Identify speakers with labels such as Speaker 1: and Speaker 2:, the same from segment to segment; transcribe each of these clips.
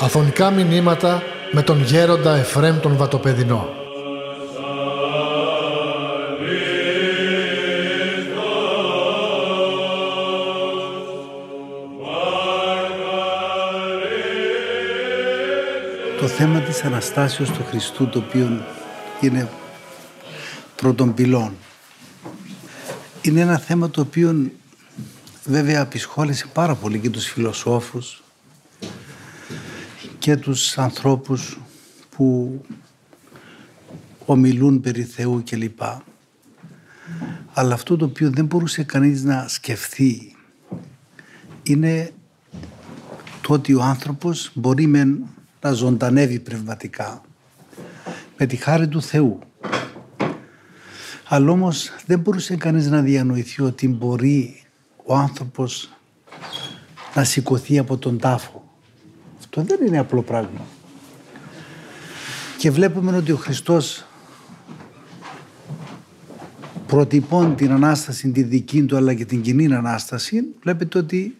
Speaker 1: Αφωνικά μηνύματα με τον γέροντα Εφρέμ τον Βατοπεδινό.
Speaker 2: Το θέμα της Αναστάσεως του Χριστού το οποίο είναι πρώτων πυλών είναι ένα θέμα το οποίο βέβαια απεισχόλησε πάρα πολύ και τους φιλοσόφους και τους ανθρώπους που ομιλούν περί Θεού κλπ. Αλλά αυτό το οποίο δεν μπορούσε κανείς να σκεφτεί είναι το ότι ο άνθρωπος μπορεί με να ζωντανεύει πνευματικά με τη χάρη του Θεού. Αλλά όμως δεν μπορούσε κανείς να διανοηθεί ότι μπορεί ο άνθρωπος να σηκωθεί από τον τάφο αυτό δεν είναι απλό πράγμα. Και βλέπουμε ότι ο Χριστός προτυπώνει την Ανάσταση τη δική του αλλά και την κοινή Ανάσταση βλέπετε ότι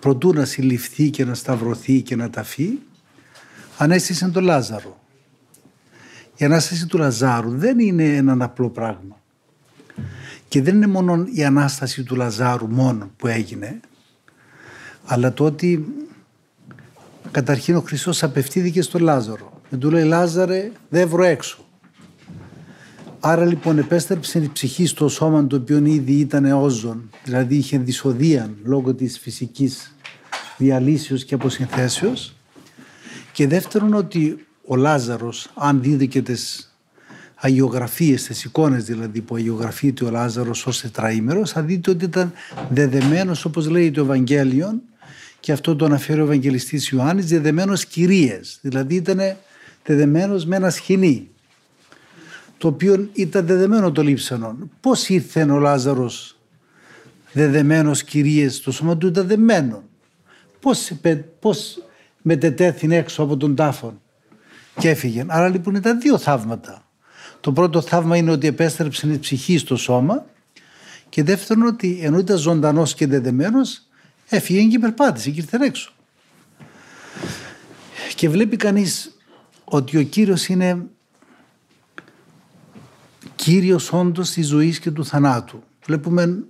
Speaker 2: προτού να συλληφθεί και να σταυρωθεί και να ταφεί ανέστησε τον Λάζαρο. Η Ανάσταση του Λαζάρου δεν είναι ένα απλό πράγμα. Και δεν είναι μόνο η Ανάσταση του Λαζάρου μόνο που έγινε αλλά το ότι Καταρχήν ο Χριστός απευθύνθηκε στο Λάζαρο. Και του λέει Λάζαρε δεν βρω έξω. Άρα λοιπόν επέστρεψε η ψυχή στο σώμα το οποίο ήδη ήταν όζον, δηλαδή είχε δυσοδεία λόγω της φυσικής διαλύσεως και αποσυνθέσεως. Και δεύτερον ότι ο Λάζαρος, αν δείτε και τις αγιογραφίες, τις εικόνες δηλαδή που αγιογραφείται ο Λάζαρος ως τετραήμερος, θα δείτε ότι ήταν δεδεμένος όπως λέει το Ευαγγέλιο και αυτό το αναφέρει ο Ευαγγελιστής Ιωάννης, δεδεμένος κυρίες, δηλαδή ήταν δεδεμένος με ένα σχοινί, το οποίο ήταν δεδεμένο το λείψανο. Πώς ήρθε ο Λάζαρος δεδεμένος κυρίες, το σώμα του ήταν δεμένο. Πώς, πώς μετετέθην έξω από τον τάφο και έφυγε. Άρα λοιπόν ήταν δύο θαύματα. Το πρώτο θαύμα είναι ότι επέστρεψε η ψυχή στο σώμα και δεύτερον ότι ενώ ήταν ζωντανός και δεδεμένος Έφυγε και περπάτησε και ήρθε έξω. Και βλέπει κανείς ότι ο Κύριος είναι Κύριος όντως της ζωής και του θανάτου. Βλέπουμε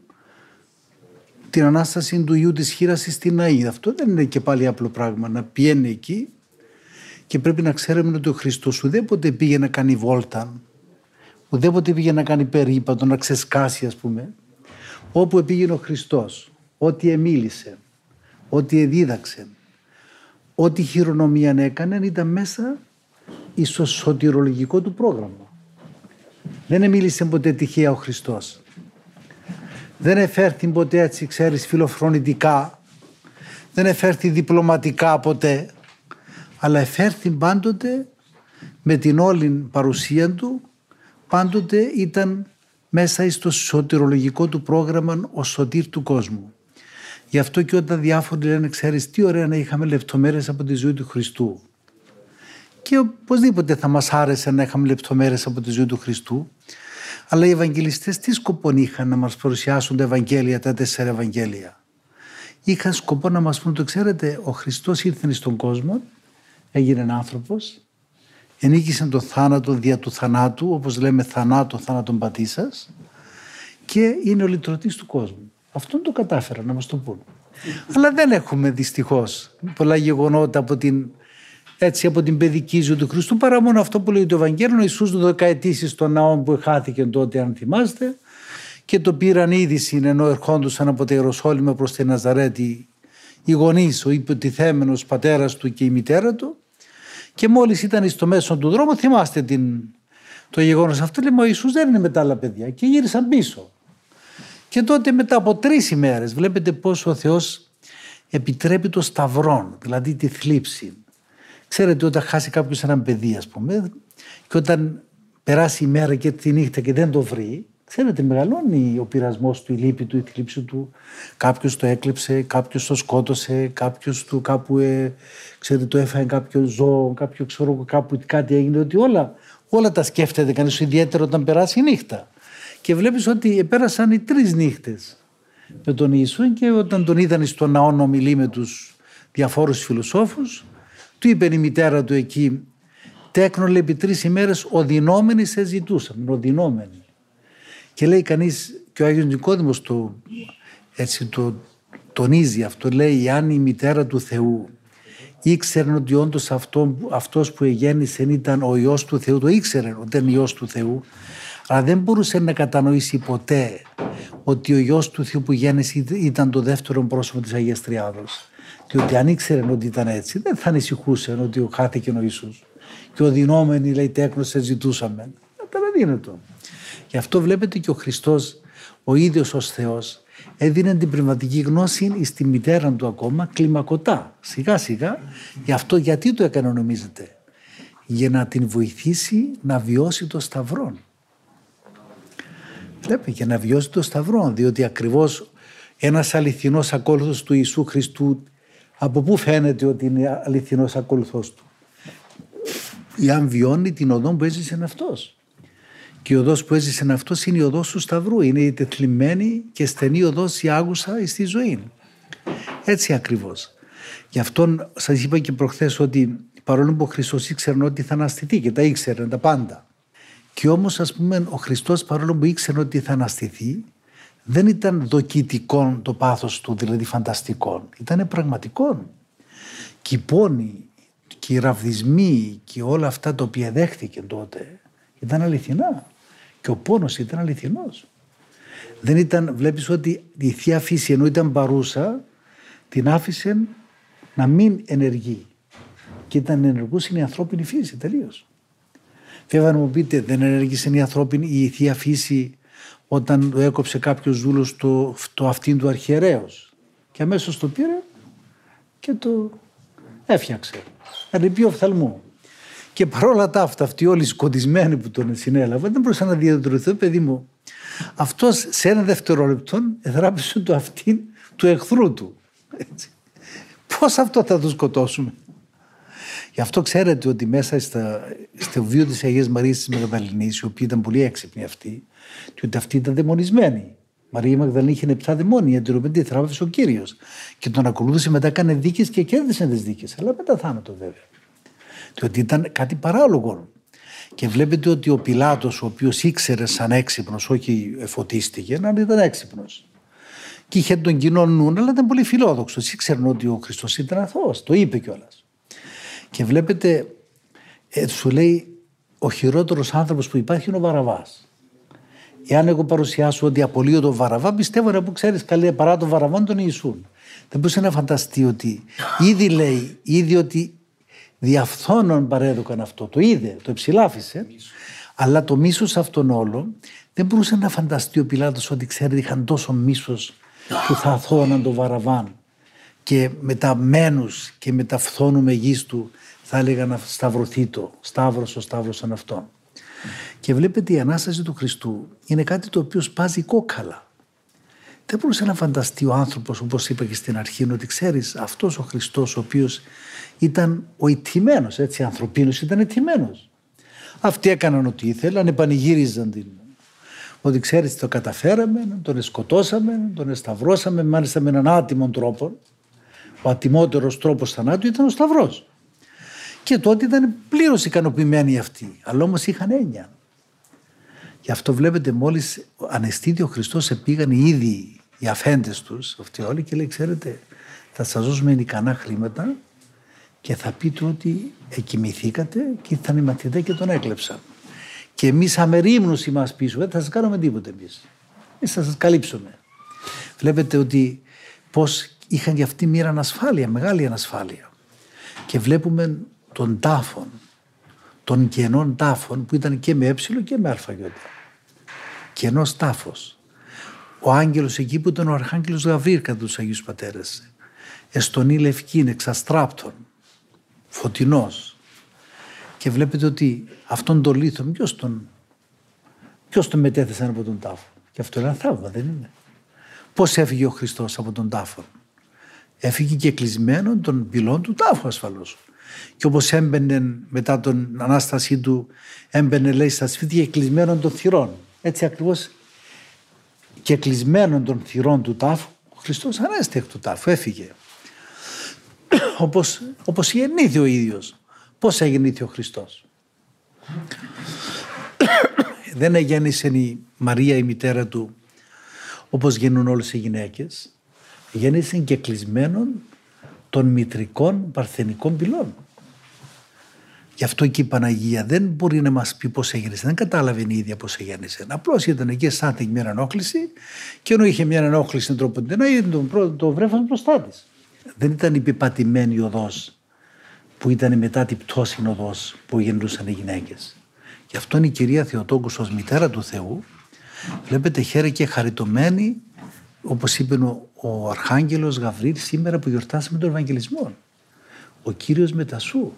Speaker 2: την Ανάσταση του Ιού της χείρας στην Αΐδα. Αυτό δεν είναι και πάλι απλό πράγμα να πιένει εκεί και πρέπει να ξέρουμε ότι ο Χριστός ουδέποτε πήγε να κάνει βόλτα, ουδέποτε πήγε να κάνει περίπατο, να ξεσκάσει ας πούμε. Όπου πήγαινε ο Χριστός ό,τι εμίλησε, ό,τι εδίδαξε, ό,τι χειρονομία έκανε ήταν μέσα στο σωτηρολογικό του πρόγραμμα. Δεν εμίλησε ποτέ τυχαία ο Χριστός. Δεν εφέρθη ποτέ έτσι, ξέρεις, φιλοφρονητικά. Δεν εφέρθη διπλωματικά ποτέ. Αλλά εφέρθη πάντοτε με την όλη παρουσία του, πάντοτε ήταν μέσα στο σωτηρολογικό του πρόγραμμα ο σωτήρ του κόσμου. Γι' αυτό και όταν διάφοροι λένε, ξέρεις τι ωραία να είχαμε λεπτομέρειες από τη ζωή του Χριστού. Και οπωσδήποτε θα μας άρεσε να είχαμε λεπτομέρειες από τη ζωή του Χριστού. Αλλά οι Ευαγγελιστές τι σκοπό είχαν να μας παρουσιάσουν τα Ευαγγέλια, τα τέσσερα Ευαγγέλια; Είχαν σκοπό να μας πούν, το ξέρετε, ο Χριστός ήρθε στον κόσμο, έγινε άνθρωπος, ενίκησε τον θάνατο δια του θανάτου, όπως λέμε θανάτο, θάνατον πατήσα, και είναι ο λυτρωτής του κόσμου. Αυτόν το κατάφεραν να μας το πούν. Αλλά δεν έχουμε δυστυχώς πολλά γεγονότα από την, έτσι, από την παιδική ζωή του Χριστού παρά μόνο αυτό που λέει το Ευαγγέλιο. Ο Ιησούς το δεκαετήσει στον ναό που χάθηκε τότε αν θυμάστε και το πήραν είδηση ενώ ερχόντουσαν από τα Ιεροσόλυμα προς τη Ναζαρέτη οι γονείς, ο υποτιθέμενος πατέρας του και η μητέρα του και μόλις ήταν στο μέσο του δρόμου θυμάστε την, το γεγονός αυτό λέει ο Ιησούς δεν είναι με τα άλλα παιδιά και γύρισαν πίσω. Και τότε μετά από τρεις ημέρες βλέπετε πώς ο Θεός επιτρέπει το σταυρόν, δηλαδή τη θλίψη. Ξέρετε όταν χάσει κάποιος έναν παιδί ας πούμε και όταν περάσει η μέρα και τη νύχτα και δεν το βρει, ξέρετε μεγαλώνει ο πειρασμός του, η λύπη του, η θλίψη του. Κάποιος το έκλεψε, κάποιος το σκότωσε, κάποιος του κάπου ε, ξέρετε, το έφαγε κάποιο ζώο, κάποιο ξέρω κάπου κάτι έγινε. Ότι όλα, όλα τα σκέφτεται κανείς ιδιαίτερα όταν περάσει η νύχτα. Και βλέπεις ότι πέρασαν οι τρεις νύχτες με τον Ιησού και όταν τον είδαν στον ναό να ομιλεί με τους διαφόρους φιλοσόφους του είπε η μητέρα του εκεί τέκνο επί τρεις ημέρες οδυνόμενοι σε ζητούσαν, οδυνόμενοι. Και λέει κανείς και ο Άγιος Νικόδημος το, έτσι το τονίζει αυτό, λέει αν η μητέρα του Θεού ήξερε ότι όντως αυτό, αυτός που εγέννησε ήταν ο Υιός του Θεού, το ήξερε ότι ήταν Υιός του Θεού, αλλά δεν μπορούσε να κατανοήσει ποτέ ότι ο Υιός του Θεού που γέννησε ήταν το δεύτερο πρόσωπο της Αγίας Τριάδος. Και ότι αν ήξερε ότι ήταν έτσι, δεν θα ανησυχούσε ότι χάθηκε ο Ιησούς. Και ο δινόμενοι λέει τέκνος σε ζητούσαμε. Δεν δίνεται. Γι' αυτό βλέπετε και ο Χριστός ο ίδιος ως Θεός έδινε την πνευματική γνώση στη μητέρα του ακόμα κλιμακωτά, σιγά σιγά. Γι' αυτό γιατί το έκανε νομίζετε; Για να την βοηθήσει να βιώσει το σταυρό. Βλέπει, για να βιώσει το σταυρό, διότι ακριβώς ένας αληθινός ακόλουθος του Ιησού Χριστού, από πού φαίνεται ότι είναι αληθινός ακόλουθος του; Ή αν βιώνει την οδό που έζησε αυτός. Και η οδός που έζησε αυτός είναι η οδός του Σταυρού. Είναι η τεθλιμμένη και στενή οδός η άγουσα στη ζωή. Έτσι ακριβώς. Γι' αυτό σας είπα και προχθές ότι παρόλο που ο Χριστός ήξερε ότι θα αναστηθεί και τα ήξερε τα πάντα. Και όμως ας πούμε ο Χριστός παρόλο που ήξερε ότι θα αναστηθεί δεν ήταν δοκιτικό το πάθος του, δηλαδή φανταστικό. Ήταν πραγματικό. Και οι πόνοι και οι ραβδισμοί και όλα αυτά τα οποία δέχτηκε τότε ήταν αληθινά. Και ο πόνος ήταν αληθινός. Δεν ήταν, βλέπεις ότι η Θεία Φύση ενώ ήταν παρούσα, την άφησε να μην ενεργεί. Και ήταν ενεργούς είναι η ανθρώπινη φύση τελείως. Βέβαια να μου πείτε δεν ενέργησε η ανθρώπινη η Θεία Φύση όταν το έκοψε κάποιος ζούλο το, το αυτήν του αρχιερέως; Και αμέσως το πήρε και το έφτιαξε. Αλυπή οφθαλμού. Και παρόλα τα αυτά, αυτοί όλοι οι σκοτισμένοι που τον συνέλαβαν, δεν μπορούσαν να διαδροθούν, παιδί μου. Αυτός σε ένα δευτερόλεπτο εδράπησε το αυτήν του εχθρού του. Πώς αυτό θα το σκοτώσουμε; Γι' αυτό ξέρετε ότι μέσα στα, στο βίο της Αγίας Μαρίας της Μαγδαληνή, η οποία ήταν πολύ έξυπνη αυτή, και ότι αυτή ήταν δαιμονισμένη. Η Μαρία Μαγδαληνή είχε επτά δαιμόνια, την οποία τη θράβευσε ο κύριος. Και τον ακολούθησε μετά, έκανε δίκες και κέρδισε τις δίκες. Αλλά μετά θάνατο βέβαια διότι ήταν κάτι παράλογο. Και βλέπετε ότι ο Πιλάτος, ο οποίος ήξερε σαν έξυπνος, όχι εφωτίστηκε, να ήταν έξυπνος. Και είχε τον κοινό νου, αλλά ήταν πολύ φιλόδοξος. Ήξερε ότι ο Χριστός ήταν αθώος. Το είπε κιόλας. Και βλέπετε, ε, σου λέει, ο χειρότερος άνθρωπος που υπάρχει είναι ο Βαραβάς. Εάν εγώ παρουσιάσω ότι απολύω τον Βαραβά, πιστεύω να που ξέρεις καλή παρά τον Βαραβά τον Ιησούν. Δεν μπορούσε να φανταστεί ότι ήδη λέει, ήδη ότι διαφθόνων παρέδωκαν αυτό. Το είδε, το εψηλάφισε. Αλλά το μίσος αυτόν όλο δεν μπορούσε να φανταστεί ο Πιλάτος ότι ξέρετε είχαν τόσο μίσος που θα αθώναν τον Βαραβάν και με τα μένους και με τα φθόνου μεγίστου θα έλεγαν να σταυρωθεί το. Σταύρος ο σταύρωσαν αυτόν. Και βλέπετε η Ανάσταση του Χριστού είναι κάτι το οποίο σπάζει κόκαλα. Δεν μπορούσε να φανταστεί ο άνθρωπος όπως είπα και στην αρχή ότι ξέρεις αυτός ο Χριστός ο οποίος ήταν ο ηττημένο, έτσι, ανθρωπίνος ήταν ηττημένο. Αυτοί έκαναν ό,τι ήθελαν, επανηγύριζαν την. Ότι ξέρεις, το καταφέραμε, τον σκοτώσαμε, τον σταυρώσαμε, μάλιστα με έναν άτιμο τρόπο. Ο ατιμότερος τρόπος θανάτου ήταν ο Σταυρός. Και τότε ήταν πλήρως ικανοποιημένοι αυτοί. Αλλά όμως είχαν έννοια. Γι' αυτό βλέπετε μόλις αναισθήθη ο Χριστός, πήγαν ήδη οι αφέντες τους, αυτοί όλοι, και λέει: Ξέρετε, θα σας δώσουμε ικανά χρήματα και θα πείτε ότι εκοιμηθήκατε και ήρθαν οι μαθητέ και τον έκλεψαν. Και εμείς αμερίμνους είμαστε πίσω, δεν θα σας κάνουμε τίποτε εμείς. Εμείς θα σας καλύψουμε. Βλέπετε ότι πώς είχαν για αυτή μια ανασφάλεια, μεγάλη ανασφάλεια. Και βλέπουμε τον τάφον, των κενών τάφων που ήταν και με ε και με αλφαγιώτα. Κενός τάφος. Ο άγγελος εκεί που ήταν ο Αρχάγγελος Γαβρίλ κατά τους Αγίους Πατέρες. Εστονή λευκή, εξαστράπτων φωτεινός και βλέπετε ότι αυτόν τον λίθο ποιος τον, ποιος τον μετέθεσαν από τον τάφο και αυτό είναι ένα θαύμα δεν είναι; Πώς έφυγε ο Χριστός από τον τάφο; Έφυγε και κλεισμένο των πυλών του τάφου ασφαλώς και όπως έμπαινε μετά τον Ανάστασή του έμπαινε λέει στα σπίτια κλεισμένων των θυρών έτσι ακριβώς και κλεισμένων των θυρών του τάφου, ο Χριστός ανέστη εκ του τάφου, έφυγε. όπως, όπως γεννήθη ο ίδιος. Πώς έγινε ο Χριστός; Δεν γέννησε η Μαρία η μητέρα του όπως γίνουν όλες οι γυναίκες. Γέννησε και κλεισμένων των μητρικών παρθενικών πυλών. Γι' αυτό και η Παναγία δεν μπορεί να μας πει πώς έγινε. Δεν κατάλαβε η ίδια πώς γέννησε. Απλώς ήταν εκεί σαν την μια ενόχληση και ενώ είχε μια ενόχληση τρόπο την είδε το, το βρέφος μπροστά της. Δεν ήταν η πιπατημένη οδός που ήταν μετά την πτώση οδός που γεννούσαν οι γυναίκες. Γι' αυτό είναι η κυρία Θεοτόκους ως μητέρα του Θεού βλέπετε χαίρε και χαριτωμένη όπως είπε ο, ο Αρχάγγελος Γαβρίλ σήμερα που γιορτάσαμε τον Ευαγγελισμό. Ο Κύριος Μετασού.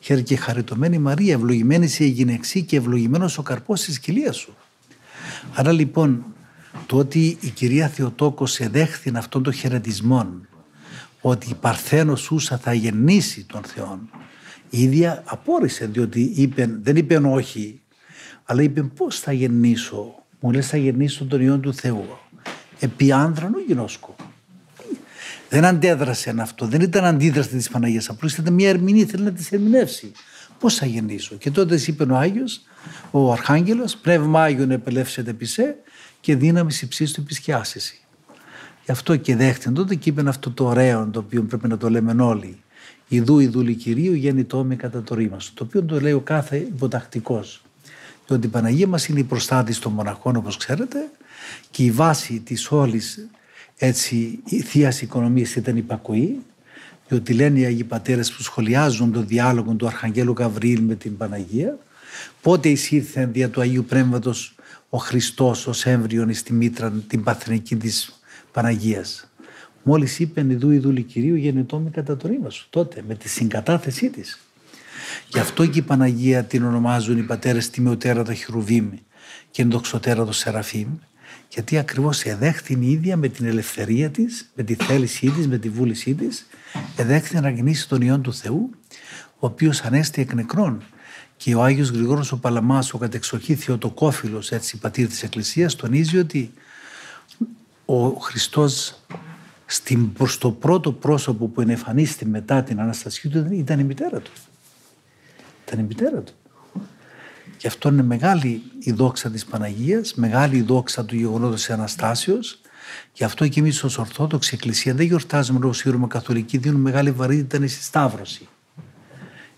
Speaker 2: Χαίρε και χαριτωμένη Μαρία, ευλογημένης σε γυναιξή και ευλογημένος ο καρπός της κοιλίας σου. Άρα λοιπόν το ότι η κυρία Θεοτόκος εδέχθη αυτόν τον χαιρετισμό ότι η Παρθένος Ούσα θα γεννήσει τον Θεό η ίδια απόρρισε διότι είπε, δεν είπε όχι αλλά είπε πώς θα γεννήσω μου λες θα γεννήσω τον Υιόν του Θεού επί άνδρανο γινώσκο δεν αντέδρασε αυτό, δεν ήταν αντίδραση της Παναγίας. Απλώς ήταν μια ερμηνεία, θέλει να της ερμηνεύσει. Πώς θα γεννήσω; Και τότε είπε ο Άγιος, ο Αρχάγγελος, πνεύμα Άγιον επελεύσετε πισέ και δύναμη υψή του επισκιάσεση. Γι' αυτό και δέχτηκε τότε και είπε αυτό το ωραίο το οποίο πρέπει να το λέμε όλοι. Ιδού ιδούλη κυρίου γέννητό με κατά το ρήμα σου. Το οποίο το λέει ο κάθε υποτακτικός. Διότι η Παναγία μας είναι η προστάτη των μοναχών όπως ξέρετε και η βάση της όλης έτσι η θεία οικονομίας ήταν υπακοή διότι λένε οι Αγίοι Πατέρες που σχολιάζουν τον διάλογο του Αρχαγγέλου Γαβρίλ με την Παναγία πότε εισήρθε δια του Αγίου Πρέμβατος ο Χριστός ως έμβριον στη μήτρα την παθηνική της Παναγίας. Μόλις είπε «Ιδού ιδούλη Κυρίου γεννητό με κατά το ρήμα σου» τότε με τη συγκατάθεσή της. Γι' αυτό και η Παναγία την ονομάζουν οι πατέρες Τιμιωτέρα Χειρουβίμ και Ενδοξωτέρα το Σεραφείμ γιατί ακριβώς εδέχθη η ίδια με την ελευθερία της, με τη θέλησή της, με τη βούλησή της, εδέχθη να γεννήσει τον Υιόν του Θεού, ο οποίος ανέστη εκ νεκρών. Και ο Άγιος Γρηγόρος ο Παλαμάς, ο κατεξοχή Θεοτοκόφιλος, έτσι πατήρ της Εκκλησίας, τονίζει ότι ο Χριστός στην, προς το πρώτο πρόσωπο που ενεφανίστη μετά την Αναστασία του ήταν η μητέρα του. Ήταν η μητέρα του. Και αυτό είναι μεγάλη η δόξα της Παναγίας, μεγάλη η δόξα του γεγονότος της Αναστάσεως. Γι' αυτό και εμείς ως Ορθόδοξη Εκκλησία δεν γιορτάζουμε όπως η Καθολική, δίνουμε μεγάλη βαρύτητα στη Σταύρωση.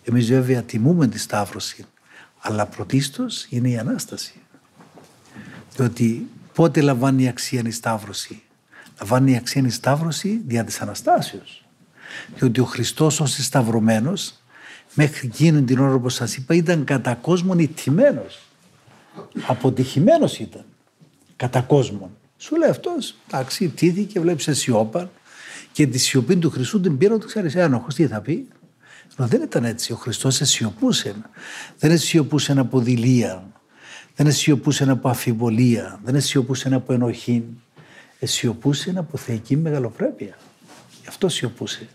Speaker 2: Εμείς βέβαια τιμούμε τη Σταύρωση, αλλά πρωτίστως είναι η Ανάσταση. Διότι πότε λαμβάνει η αξία η Σταύρωση; Λαμβάνει η αξία η Σταύρωση δια της Αναστάσεως. Διότι ο Χριστός ως σταυρωμένος μέχρι εκείνη την ώρα που σας είπα ήταν κατά κόσμον ιτημένος. Αποτυχημένος ήταν. Κατά κόσμον. Σου λέει αυτός, εντάξει, τήθηκε, βλέπεις σιώπαν και τη σιωπή του Χριστού την πήρα του ξέρεις ένοχος. Τι θα πει. Но δεν ήταν έτσι. Ο Χριστός αισιοπούσε. Δεν αισιοπούσε από δειλία. Δεν αισιοπούσε από αφιβολία. Δεν αισιοπούσε από ενοχή. Αισιοπούσε από θεϊκή μεγαλοπρέπεια. Γι' αυτό σιωπούσε.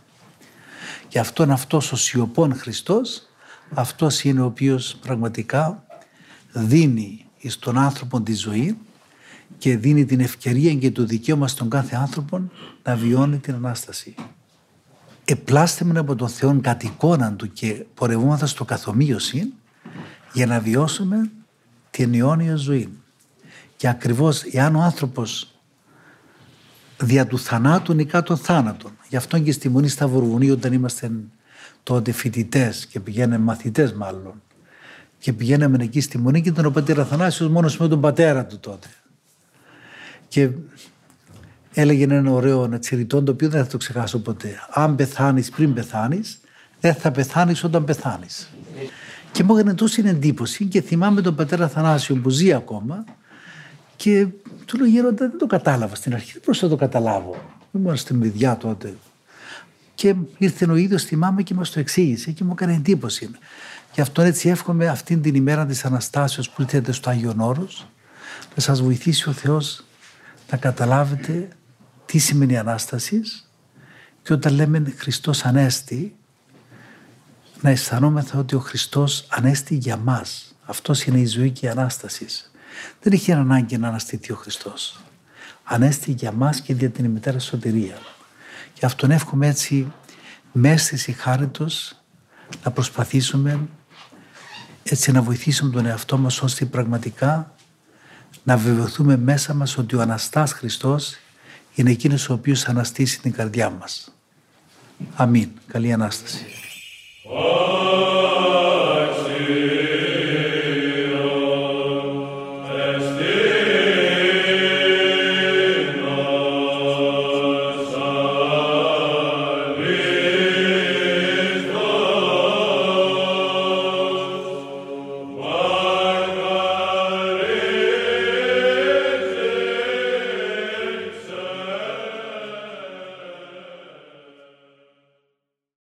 Speaker 2: Και αυτόν αυτός ο σιωπών Χριστός, αυτός είναι ο οποίος πραγματικά δίνει στον άνθρωπο τη ζωή και δίνει την ευκαιρία και το δικαίωμα στον κάθε άνθρωπο να βιώνει την Ανάσταση. Επλάστημεν από τον Θεό κατ' εικόνα Του και πορευόμαστε στο καθομοίωση για να βιώσουμε την αιώνια ζωή. Και ακριβώς εάν ο άνθρωπος δια του θανάτου νικά των θάνατων. Γι' αυτό και στη Μονή Σταυροβουνίου όταν είμαστε τότε φοιτητές και πηγαίναμε μαθητές μάλλον και πηγαίναμε εκεί στη Μονή και ήταν ο πατέρας Θανάσιος μόνος με τον πατέρα του τότε. Και έλεγε ένα ωραίο τσιριτόν το οποίο δεν θα το ξεχάσω ποτέ. Αν πεθάνεις πριν πεθάνεις, δεν θα πεθάνεις όταν πεθάνεις. Και μου έκανε τόση εντύπωση και θυμάμαι τον πατέρα Θανάσιο που ζει ακόμα και του λέω γέροντα δεν το κατάλαβα στην αρχή, πώς θα το καταλάβω. Ήμουν στην παιδιά τότε. Και ήρθε ο ίδιος θυμάμαι και μας το εξήγησε και μου έκανε εντύπωση. Γι' αυτό έτσι εύχομαι αυτήν την ημέρα της Αναστάσεως που ήρθετε στο Άγιον Όρος να σας βοηθήσει ο Θεός να καταλάβετε τι σημαίνει Ανάστασης και όταν λέμε Χριστός Ανέστη να αισθανόμεθα ότι ο Χριστός Ανέστη για μας. Αυτός είναι η ζωή και η Ανάστασης. Δεν είχε ανάγκη να αναστηθεί ο Χριστός. Ανέστη για μας και για την ημετέρα σωτηρία. Και αυτόν εύχομαι έτσι μέσα στη χάριτος να προσπαθήσουμε έτσι να βοηθήσουμε τον εαυτό μας ώστε πραγματικά να βεβαιωθούμε μέσα μας ότι ο Αναστάς Χριστός είναι εκείνος ο οποίος αναστήσει την καρδιά μας. Αμήν. Καλή Ανάσταση.